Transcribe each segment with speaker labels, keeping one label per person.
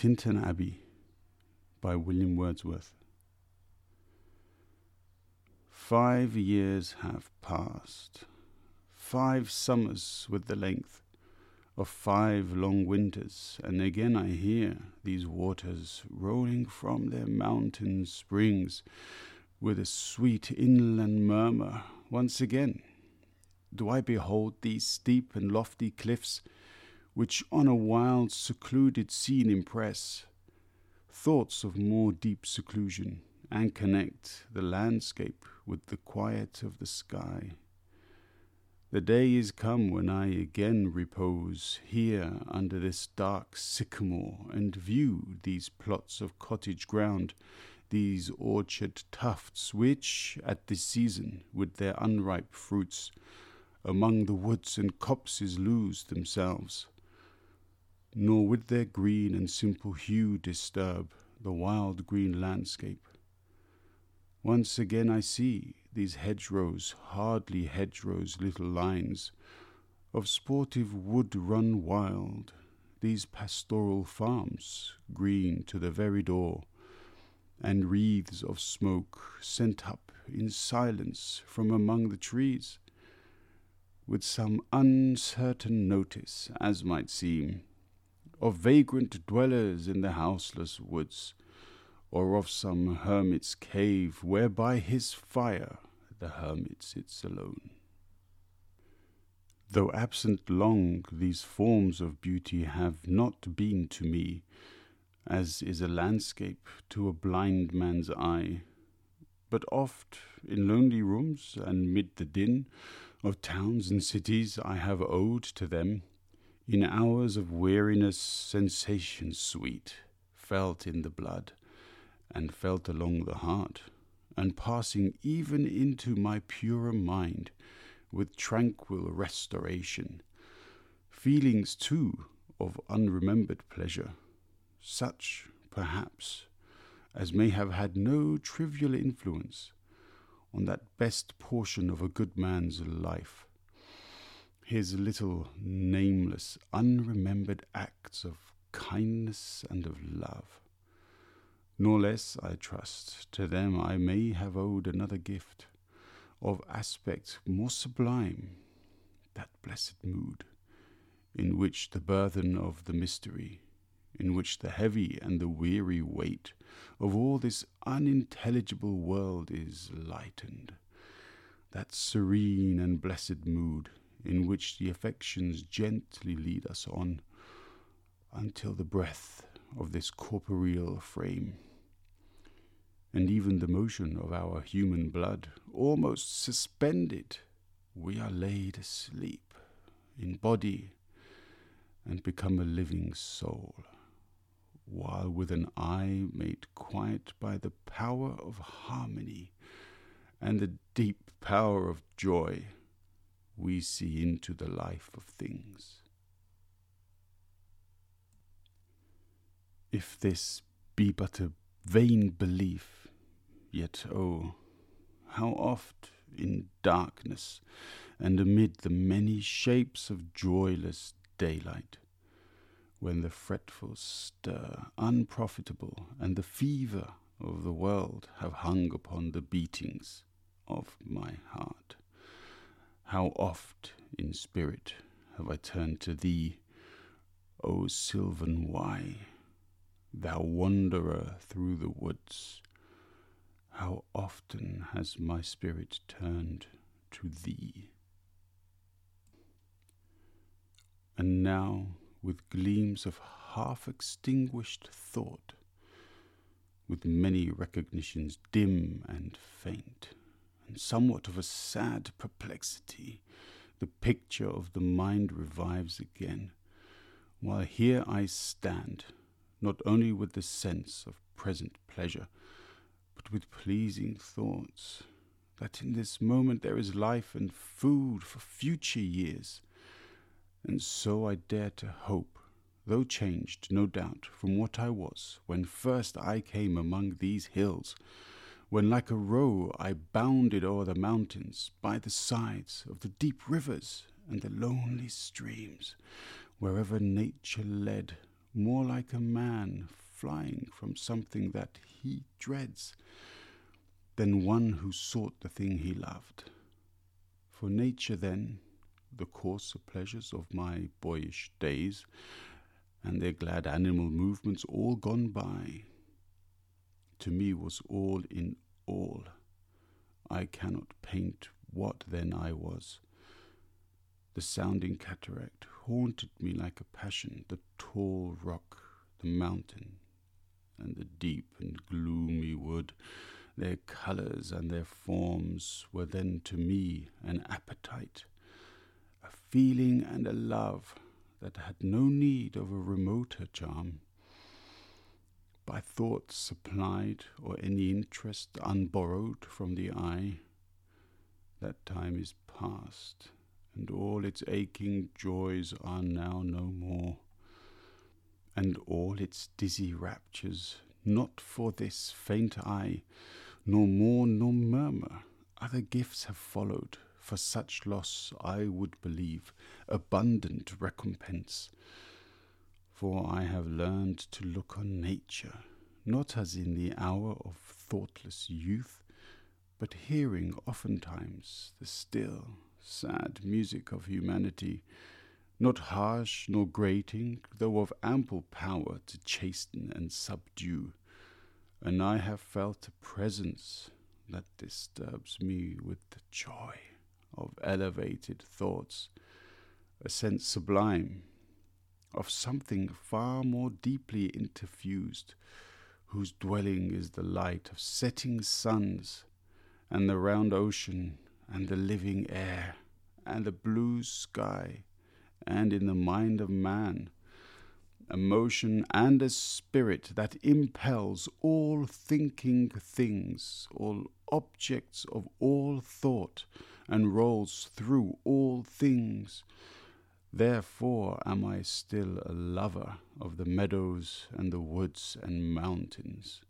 Speaker 1: Tintern Abbey by William Wordsworth. Five years have passed, five summers with the length of five long winters, and again I hear these waters rolling from their mountain springs with a sweet inland murmur. Once again do I behold these steep and lofty cliffs which on a wild, secluded scene impress thoughts of more deep seclusion and connect the landscape with the quiet of the sky. The day is come when I again repose here under this dark sycamore and view these plots of cottage ground, these orchard tufts, which, at this season, with their unripe fruits, among the woods and copses lose themselves nor with their green and simple hue disturb the wild green landscape. Once again I see these hedgerows, hardly hedgerows, little lines of sportive wood run wild, these pastoral farms, green to the very door, and wreaths of smoke sent up in silence from among the trees, with some uncertain notice, as might seem, of vagrant dwellers in the houseless woods, or of some hermit's cave where by his fire the hermit sits alone. Though absent long, these forms of beauty have not been to me, as is a landscape to a blind man's eye, but oft in lonely rooms and mid the din of towns and cities I have owed to them in hours of weariness, sensation sweet, felt in the blood, and felt along the heart, and passing even into my purer mind with tranquil restoration. Feelings, too, of unremembered pleasure, such, perhaps, as may have had no trivial influence on that best portion of a good man's life his little nameless, unremembered acts of kindness and of love. Nor less, I trust, to them I may have owed another gift of aspect more sublime, that blessed mood, in which the burthen of the mystery, in which the heavy and the weary weight of all this unintelligible world is lightened, that serene and blessed mood in which the affections gently lead us on until the breath of this corporeal frame and even the motion of our human blood almost suspended, we are laid asleep in body and become a living soul, while with an eye made quiet by the power of harmony and the deep power of joy we see into the life of things. If this be but a vain belief, yet oh, how oft in darkness and amid the many shapes of joyless daylight, when the fretful stir, unprofitable, and the fever of the world have hung upon the beatings of my heart. How oft in spirit have I turned to thee, O sylvan Wye, thou wanderer through the woods. How often has my spirit turned to thee. And now, with gleams of half extinguished thought, with many recognitions dim and faint, somewhat of a sad perplexity, the picture of the mind revives again, while here I stand, not only with the sense of present pleasure, but with pleasing thoughts, that in this moment there is life and food for future years. And so I dare to hope, though changed, no doubt, from what I was when first I came among these hills, when like a roe I bounded o'er the mountains, by the sides of the deep rivers and the lonely streams, wherever nature led, more like a man flying from something that he dreads than one who sought the thing he loved. For nature then, the coarser pleasures of my boyish days, and their glad animal movements all gone by, to me was all in all. I cannot paint what then I was. The sounding cataract haunted me like a passion, the tall rock, the mountain, and the deep and gloomy wood. Their colours and their forms were then to me an appetite, a feeling and a love that had no need of a remoter charm. By thoughts supplied or any interest unborrowed from the eye, that time is past, and all its aching joys are now no more, and all its dizzy raptures not for this faint I, nor mourn nor murmur. Other gifts have followed, for such loss I would believe abundant recompense. For I have learned to look on nature, not as in the hour of thoughtless youth, but hearing oftentimes the still, sad music of humanity, not harsh nor grating, though of ample power to chasten and subdue. And I have felt a presence that disturbs me with the joy of elevated thoughts, a sense sublime of something far more deeply interfused, whose dwelling is the light of setting suns and the round ocean, and the living air, and the blue sky, and in the mind of man, a motion and a spirit that impels all thinking things, all objects of all thought, and rolls through all things. Therefore am I still a lover of the meadows and the woods and mountains,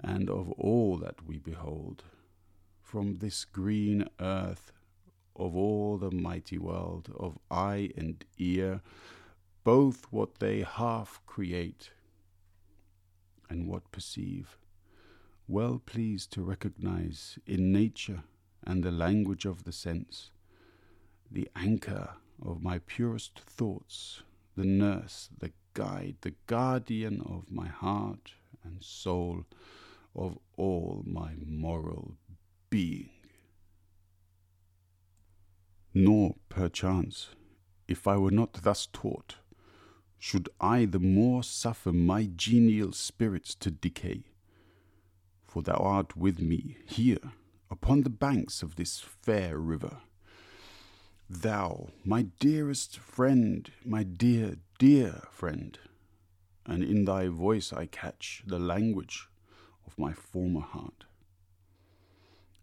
Speaker 1: and of all that we behold from this green earth of all the mighty world of eye and ear, both what they half create and what perceive, well pleased to recognize in nature and the language of the sense the anchor of my purest thoughts, the nurse, the guide, the guardian of my heart and soul, of all my moral being. Nor, perchance, if I were not thus taught, should I the more suffer my genial spirits to decay. For thou art with me here upon the banks of this fair river. Thou, my dearest friend, my dear, dear friend, and in thy voice I catch the language of my former heart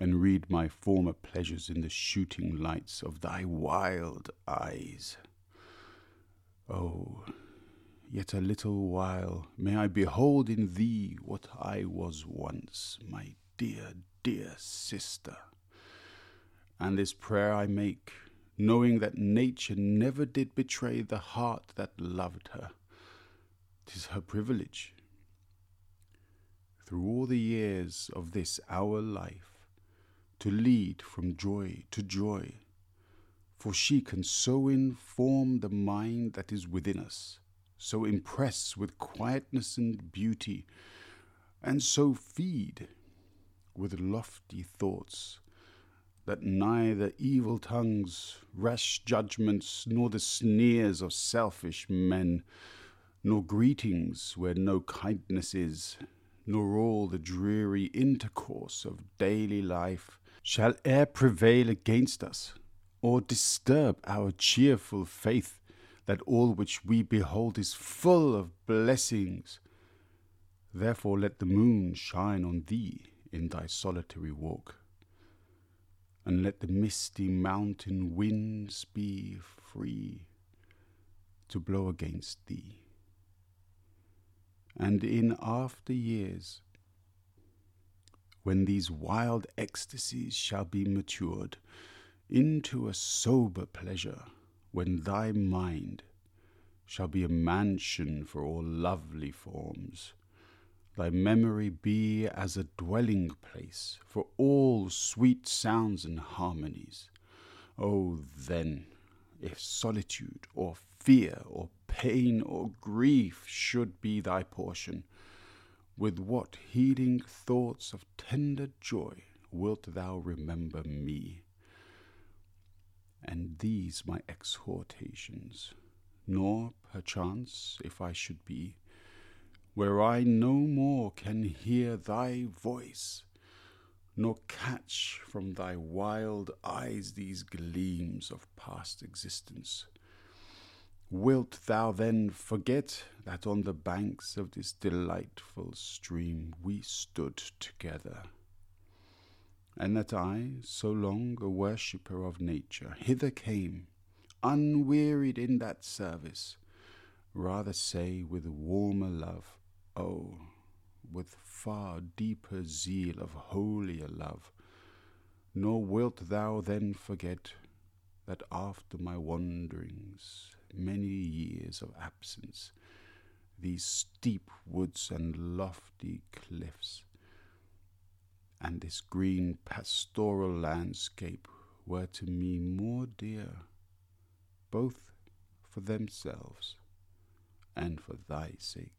Speaker 1: and read my former pleasures in the shooting lights of thy wild eyes. Oh, yet a little while may I behold in thee what I was once, my dear, dear sister. And this prayer I make, knowing that nature never did betray the heart that loved her. Tis her privilege. Through all the years of this our life, to lead from joy to joy, for she can so inform the mind that is within us, so impress with quietness and beauty, and so feed with lofty thoughts that neither evil tongues, rash judgments, nor the sneers of selfish men, nor greetings where no kindness is, nor all the dreary intercourse of daily life shall e'er prevail against us, or disturb our cheerful faith that all which we behold is full of blessings. Therefore let the moon shine on thee in thy solitary walk, and let the misty mountain winds be free to blow against thee. And in after years, when these wild ecstasies shall be matured into a sober pleasure, when thy mind, shall be a mansion for all lovely forms. Thy memory be as a dwelling place for all sweet sounds and harmonies. Oh, then, if solitude or fear or pain or grief should be thy portion, with what healing thoughts of tender joy wilt thou remember me? And these my exhortations, nor perchance, if I should be, where I no more can hear thy voice, nor catch from thy wild eyes these gleams of past existence. Wilt thou then forget that on the banks of this delightful stream we stood together? And that I, so long a worshipper of nature, hither came, unwearied in that service, rather say with warmer love, oh, with far deeper zeal of holier love, nor wilt thou then forget that after my wanderings many years of absence, these steep woods and lofty cliffs, and this green pastoral landscape were to me more dear, both for themselves and for thy sake.